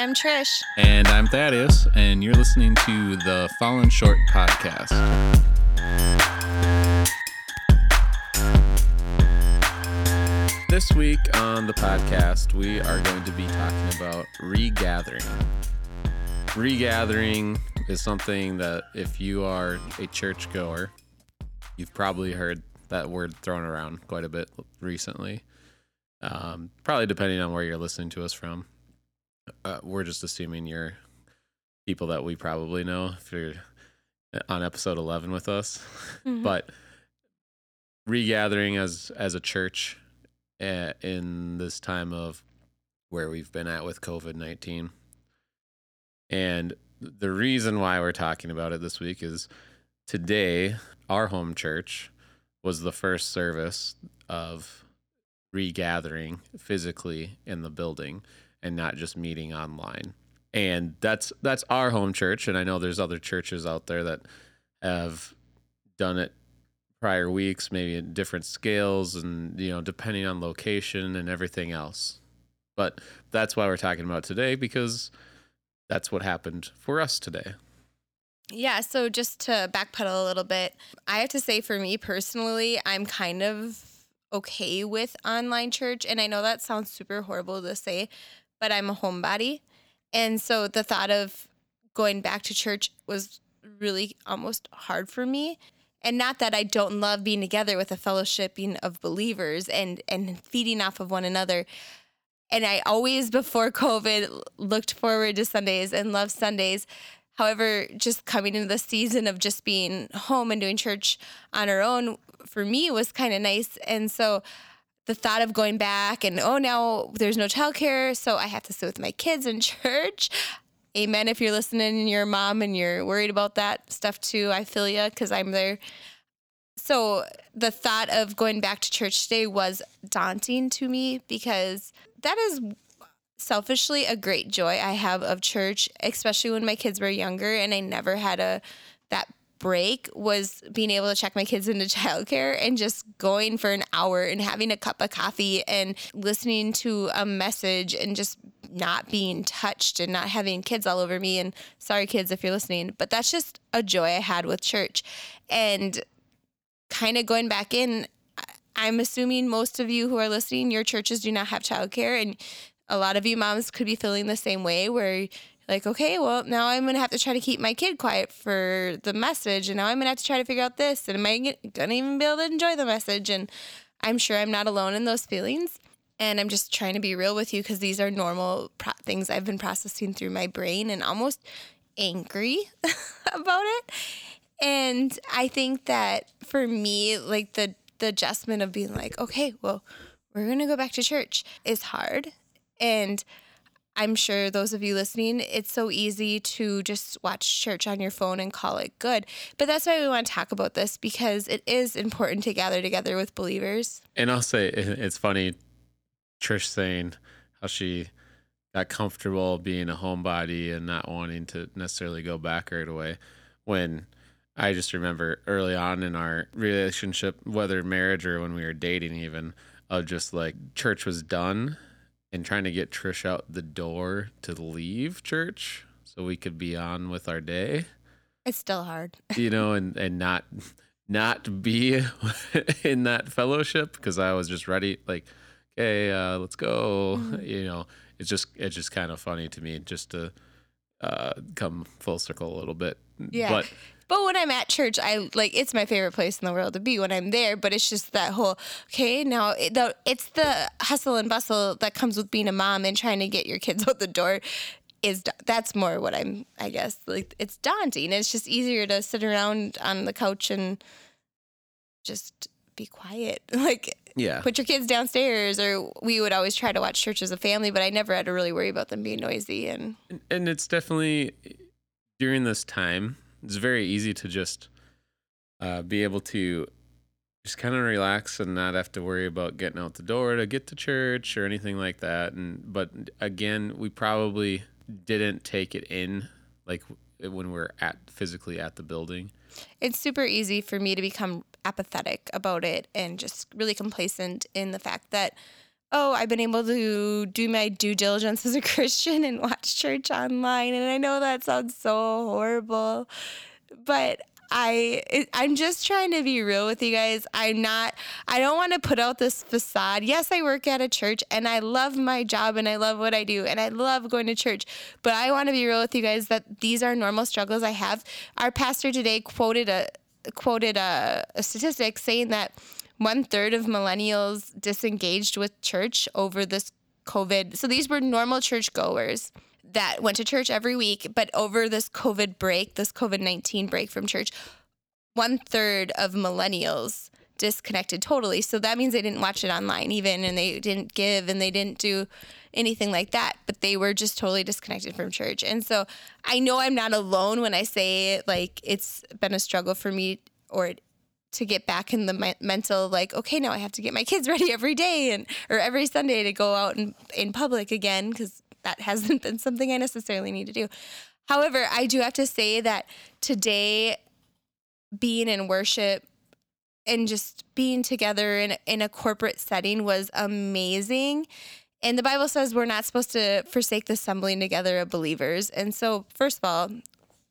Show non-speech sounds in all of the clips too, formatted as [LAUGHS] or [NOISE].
I'm Trish. And I'm Thaddeus, and you're listening to the Fallen Short podcast. This week on the podcast, we are going to be talking about regathering. Regathering is something that, if you are a churchgoer, you've probably heard that word thrown around quite a bit recently. Um, probably depending on where you're listening to us from. Uh, we're just assuming you're people that we probably know if you're on episode 11 with us. Mhm. But regathering as as a church uh, in this time of where we've been at with COVID 19. And the reason why we're talking about it this week is today, our home church was the first service of regathering physically in the building and not just meeting online. And that's that's our home church and I know there's other churches out there that have done it prior weeks, maybe at different scales and you know, depending on location and everything else. But that's why we're talking about today because that's what happened for us today. Yeah, so just to backpedal a little bit, I have to say for me personally, I'm kind of okay with online church. And I know that sounds super horrible to say, but I'm a homebody. And so the thought of going back to church was really almost hard for me. And not that I don't love being together with a fellowshipping of believers and and feeding off of one another. And I always before [LAUGHS] COVID looked forward to Sundays and loved Sundays. However, just coming into the season of just being home and doing church on our own for me was kind of nice. And so the thought of going back and oh now there's no childcare, so I have to sit with my kids in [LAUGHS] church. Amen. If you're listening and you're a mom and you're worried about that stuff too, I feel you because I'm there. So the thought of going back to church today was daunting to me because that is selfishly a great joy I have of church, especially when my kids were younger and I never had a that break was being able to check my kids into [LAUGHS] childcare and just going for an hour and having a cup of coffee and listening to a message and just not being touched and not having kids all over me. And sorry kids if you're listening but that's just a joy I had with church. And kind of going back in I'm assuming most of you who are listening your churches do not have childcare. And a lot of you moms could be feeling the same way where like okay well now i'm gonna have to try to keep my kid quiet for the message and now i'm gonna have to try to figure out this and am i get- gonna even be able to enjoy the message? And i'm sure i'm not alone in those feelings and i'm just trying to be real with you because these are normal pro- things i've been processing through my brain and almost angry [LAUGHS] about it. And i think that for me like the the adjustment of being like okay well we're gonna go back to church is hard and I'm sure those of you listening, it's so easy to just watch church on your phone and call it good. But that's why we want to talk about this because it is important to gather together with believers. And I'll say it's funny, Trish saying how she got comfortable being a homebody and not wanting to necessarily go back right away. When I just remember early on in our relationship, whether marriage or when we were dating, even, of just like church was done and trying to get Trish out the door to leave church so we could be on with our day It's still hard. [LAUGHS] you know, and and not not be [LAUGHS] in that fellowship because I was just ready, like, okay, uh, let's go. Mhm. [LAUGHS] You know, it's just it's just kind of funny to me just to uh, come full circle a little bit. Yeah. But But when I'm at church, I like it's my favorite place in the world to be when I'm there. But it's just that whole okay now it, the, it's the hustle and bustle that comes with being a mom and trying to get your kids [LAUGHS] out the door. Is that's more what I'm I guess like it's daunting. It's just easier to sit around on the couch and just be quiet. [LAUGHS] Like yeah, put your kids downstairs, or we would always try to watch church as a family. But I never had to really worry about them being noisy and and, and it's definitely during this time, it's very easy to just uh, be able to just kind of relax and not have to worry about getting out the door to get to church or anything like that. And but again, we probably didn't take it in like when we're at physically at the building. it's super easy for me to become apathetic about it and just really complacent in the fact that oh, I've been able to do my due diligence as a [LAUGHS] Christian and watch church online. And I know that sounds so horrible, but I it, I'm just trying to be real with you guys. I'm not I don't want to put out this facade. Yes, I work at a church and I love my job and I love what I do and I love going to church, but I want to be real with you guys that these are normal struggles I have. Our pastor today quoted a quoted a, a statistic saying that one third of millennials disengaged with church over this COVID. So these were normal church goers that went to church every week, but over this COVID break, this COVID 19 break from church, one third of millennials disconnected totally. So that means they didn't watch it online even and they didn't give and they didn't do anything like that, but they were just totally disconnected from church. And so I know I'm not alone when I say like it's been a struggle for me or to get back in the mental like okay now i have to get my kids [LAUGHS] ready every day and or every sunday to go out in, in public again because that hasn't been something I necessarily need to do. However, I do have to say that today, being in worship and just being together in, in a corporate setting was amazing. And the Bible says we're not supposed to forsake the assembling together of believers. And so, first of all,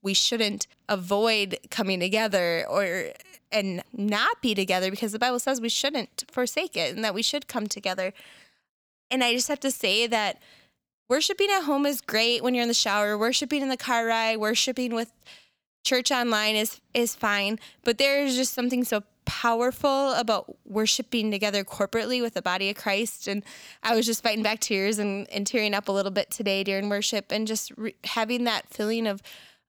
we shouldn't avoid coming together or and not be together because the Bible says we shouldn't forsake it and that we should come together. And I just have to say that worshiping at home is great when you're in the shower. Worshiping in the car ride, worshiping with church online is is fine. But there is just something so powerful about worshiping together corporately with the body of Christ. And I was just fighting back tears and, and tearing up a little bit today during worship and just re- having that feeling of,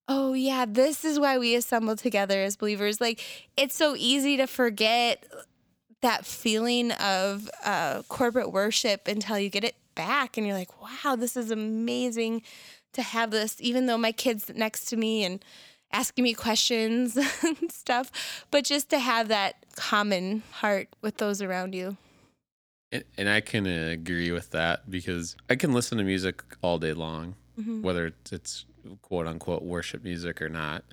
oh, yeah, this is why we assemble together as believers. Like, it's so easy to forget that feeling of uh, corporate worship until you get it back and you're like, wow, this is amazing to have this, even though my kid's next to me and asking me questions [LAUGHS] and stuff, but just to have that common heart with those around you. And, and I can agree with that because I can listen to music all day long, mm-hmm. whether it's quote unquote worship music or not.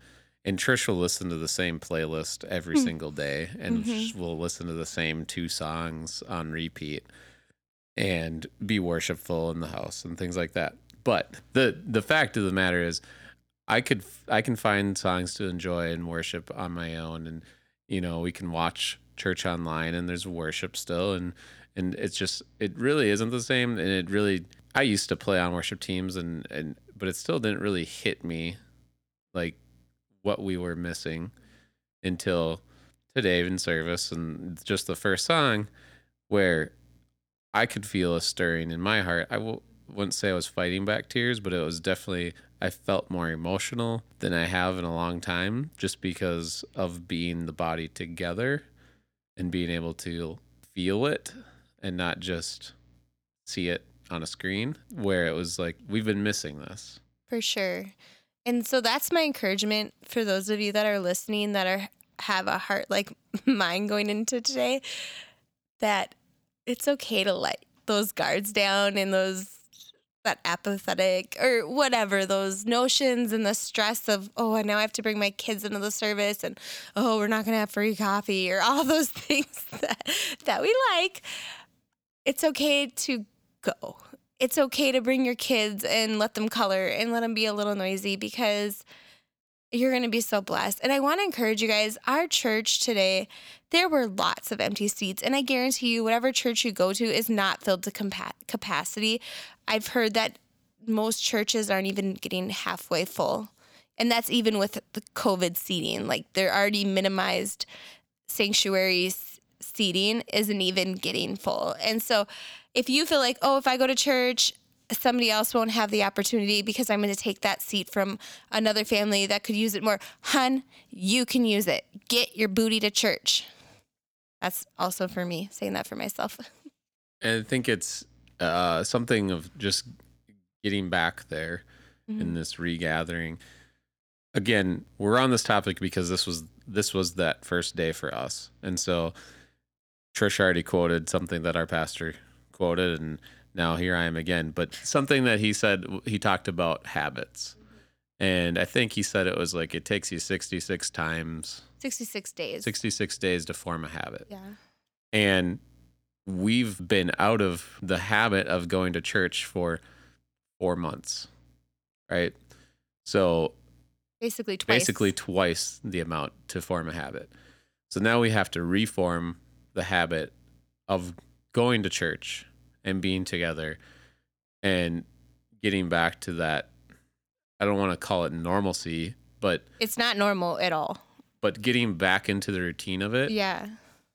And Trish will listen to the same playlist every mm-hmm. single day and mm-hmm. we'll listen to the same two songs on repeat and be worshipful in the house and things like that. But the the fact of the matter is I could I can find songs to enjoy and worship on my own and you know, we can watch church online and there's worship still and and it's just it really isn't the same and it really I used to play on worship teams and and but it still didn't really hit me like what we were missing until today in service and just the first song where I could feel a stirring in my heart. I w- wouldn't say I was fighting back tears, but it was definitely, I felt more emotional than I have in a long time just because of being the body together and being able to feel it and not just see it on a screen where it was like, we've been missing this. For sure. And so that's my encouragement for those of you that are listening that are have a heart like [LAUGHS] mine going into today that it's okay to let those guards down and those that apathetic or whatever those notions and the stress of oh now I have to bring my kids into the service and oh we're not gonna have free coffee or [LAUGHS] all those [LAUGHS] things that that we like. It's okay to go. It's okay to bring your kids and let them color and let them be a little noisy because you're going to be so blessed. And I want to encourage you guys, our church today, there were lots of empty seats. And I guarantee you, whatever church you go to is not filled to compa- capacity. I've heard that most churches aren't even getting halfway full. And that's even with the COVID seating. Like they're already minimized sanctuary seating isn't even getting full. And so if you feel like, oh, if I go to church, somebody else won't have the opportunity because I'm going to take that seat from another family that could use it more. Hun, you can use it. Get your booty to church. That's also for me, saying that for myself. [LAUGHS] And I think it's uh, something of just getting back there mm-hmm. in this regathering. Again, we're on this topic because this was this was that first day for us. And so Trish already quoted something that our pastor quoted and now here I am again. But something that he said, he talked about habits. And I think he said it was like it takes you 66 times 66 days. 66 days to form a habit. Yeah. And we've been out of the habit of going to church for four months, right? So Basically twice. basically twice the amount to form a habit. So now we have to reform the habit of going to church and being together and getting back to that I don't want to call it normalcy, but It's not normal at all. but getting back into the routine of it. Yeah.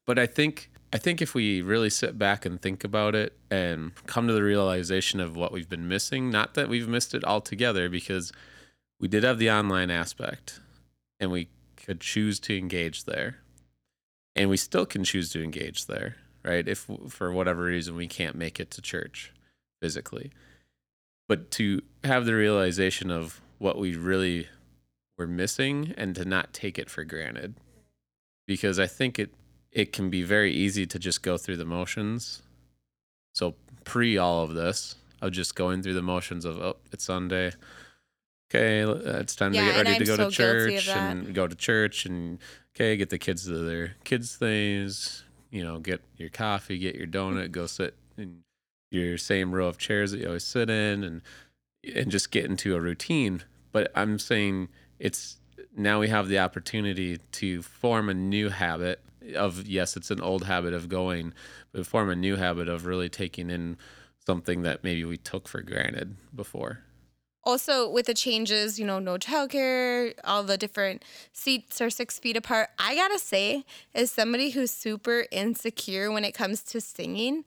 But I think I think if we really sit back and think about it and come to the realization of what we've been missing, not that we've missed it altogether because we did have the online aspect and we could choose to engage there. And we still can choose to engage there, right? If for whatever reason we can't make it to church physically. But to have the realization of what we really were missing and to not take it for granted. Because I think it it can be very easy to just go through the motions. So pre all of this, of just going through the motions of oh, it's Sunday. Okay, uh, it's time Yeah, to get ready to go to so of church and go to church and okay, get the kids to their kids things. You know, get your coffee, get your donut, go sit in your same row of chairs that you always sit in, and and just get into a routine. But I'm saying it's now we have the opportunity to form a new habit of yes, it's an old habit of going, but form a new habit of really taking in something that maybe we took for granted before. Also, with the changes, you know, no childcare, all the different seats are six feet apart. I gotta say, as somebody who's super insecure when it comes to singing,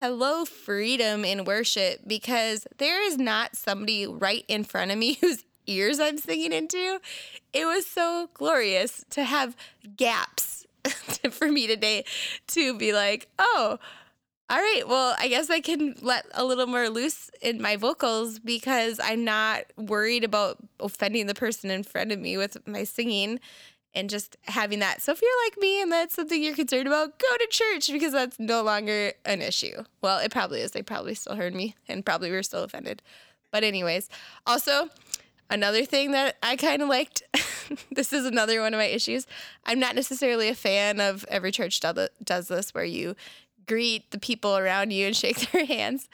hello, freedom in worship, because there is not somebody right in front of me [LAUGHS] whose ears I'm singing into. It was so glorious to have gaps [LAUGHS] for me today to be like, oh, all right. Well, I guess I can let a little more loose in my vocals because I'm not worried about offending the person in front of me with my singing and just having that. So if you're like me and that's something you're concerned about, go to church because that's no longer an issue. Well, it probably is. They probably still heard me and probably were still offended. But, anyways, also, another thing that I kind of liked [LAUGHS] this is another one of my issues. I'm not necessarily a fan of every church do- does this where you greet the people around you and shake [LAUGHS] their hands.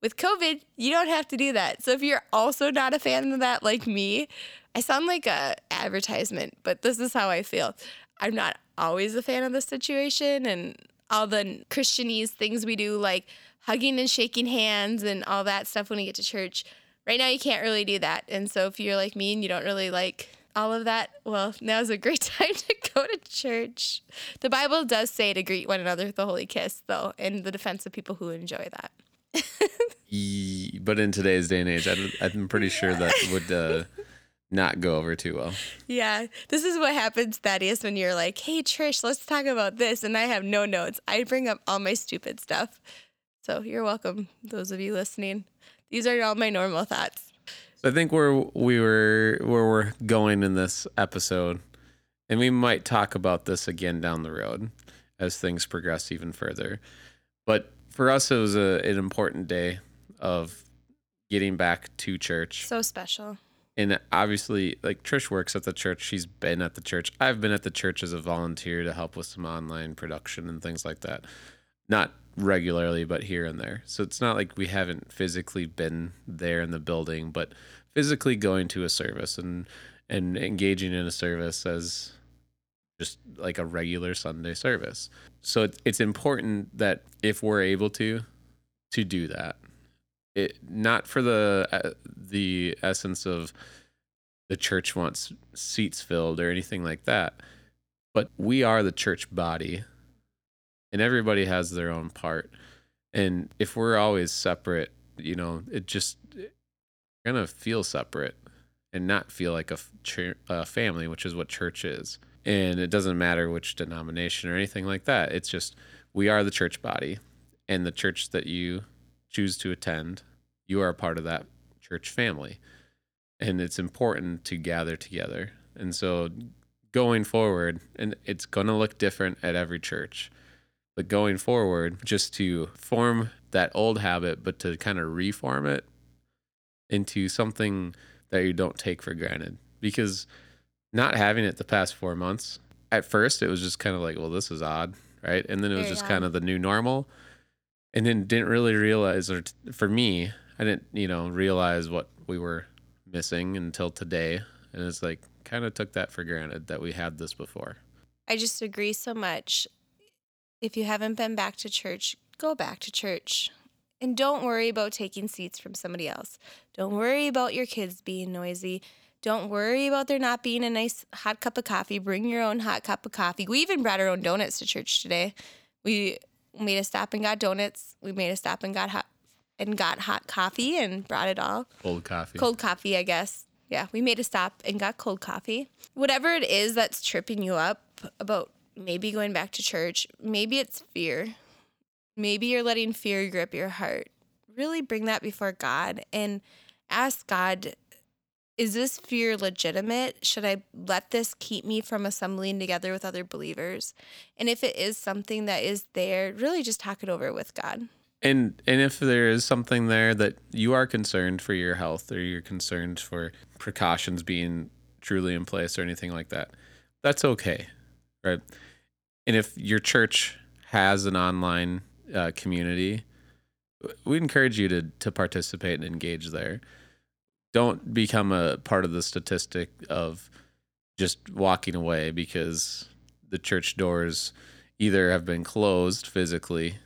With COVID, you don't have to do that. So if you're also not a fan of that like me, I sound like a advertisement, but this is how I feel. I'm not always a fan of the situation and all the Christianese things we do like hugging and shaking hands and all that stuff when we get to church. Right now you can't really do that. And so if you're like me and you don't really like all of that, well, now's a great [LAUGHS] time to go to church. The Bible does say to greet one another with the holy kiss, though, in the defense of people who enjoy that. [LAUGHS] But in today's day and age, I, I'm pretty sure that [LAUGHS] would uh, not go over too well. Yeah, this is what happens, Thaddeus, when you're like, hey, Trish, let's talk about this. And I have no notes. I bring up all my stupid stuff. So you're welcome, those of you listening. These are all my normal thoughts. So I think where we were where we're going in this episode, and we might talk about this again down the road as things progress even further. But for us, it was a, an important day of getting back to church. So special. and obviously like trish works at the church she's been at the church i've been at the church as a volunteer to help with some online production and things like that not regularly but here and there. So it's not like we haven't physically been there in the building but physically going to a service and and engaging in a service as just like a regular sunday service. So it's, it's important that if we're able to to do that. It not for the uh, the essence of the church wants seats filled or anything like that but we are the church body and everybody has their own part. And if we're always separate you know it just it's gonna feel separate and not feel like a, a family which is what church is. And it doesn't matter which denomination or anything like that. It's just we are the church body and the church that you choose to attend you are a part of that church family. And it's important to gather together. And so going forward and it's going to look different at every church but going forward just to form that old habit but to kind of reform it into something that you don't take for granted because not having it the past 4 months at first it was just kind of like well this is odd right? And then it was Very just odd. kind of the new normal. And then didn't really realize, or t- for me, I didn't, you know, realize what we were missing until today. And it's like, kind of took that for granted that we had this before. I just agree so much. If you haven't been back to church, go back to church. And don't worry about taking seats from somebody else. Don't worry about your kids being noisy. Don't worry about there not being a nice hot cup of coffee. Bring your own hot cup of coffee. We even brought our own donuts to church today. We made a stop and got donuts. We made a stop and got hot and got hot coffee and brought it all. Cold coffee. Cold coffee, I guess. Yeah, we made a stop and got cold coffee. Whatever it is that's tripping you up about maybe going back to church, maybe it's fear. Maybe you're letting fear grip your heart. Really bring that before God and ask God, is this fear legitimate? Should I let this keep me from assembling together with other believers? And if it is something that is there, really just talk it over with God. And and if there is something there that you are concerned for your health or you're concerned for precautions being truly in place or anything like that, that's okay, right? And if your church has an online uh, community, we encourage you to to participate and engage there. Don't become a part of the statistic of just walking away because the church doors either have been closed physically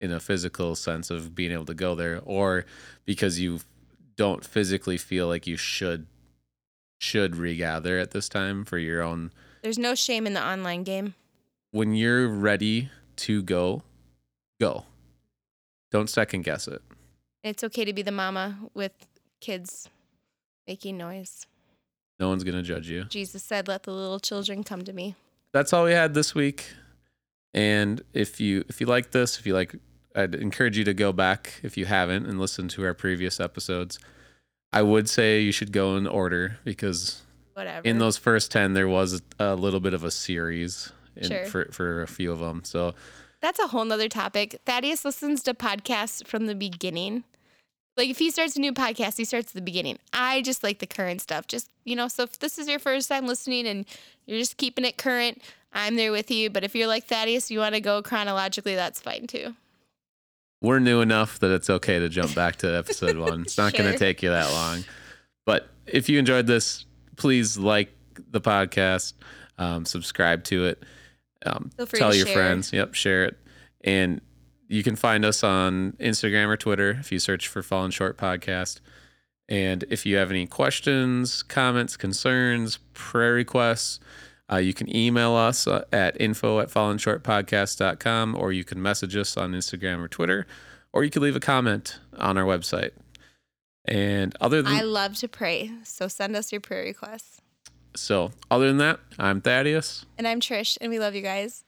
in a physical sense of being able to go there or because you don't physically feel like you should should regather at this time for your own There's no shame in the online game. When you're ready to go go don't second guess it It's okay to be the mama with kids making noise. no one's going to judge you Jesus said, Let the little children come to me. that's all we had this week and if you if you like this if you like i'd encourage you to go back if you haven't and listen to our previous episodes i would say you should go in order because Whatever. in those first 10 there was a little bit of a series in, Sure. for, for a few of them so That's a whole nother topic. Thaddeus listens to podcasts from the beginning. Like if he starts a new podcast, he starts at the beginning. I just like the current stuff. Just, you know, so if this is your first time listening and you're just keeping it current, I'm there with you. But if you're like Thaddeus, you want to go chronologically, that's fine too. we're new enough that it's okay to jump back to [LAUGHS] episode one it's not going to take you that long but if you enjoyed this please like the podcast um, subscribe to it um, tell your share. friends yep share it and you can find us on instagram or twitter if you search for fallen short podcast and if you have any questions comments concerns prayer requests uh, you can email us uh, at info at fallenshortpodcast.com or you can message us on instagram or twitter or you can leave a comment on our website and other than I love to pray. So send us your prayer requests. So other than that i'm thaddeus And I'm Trish, and we love you guys.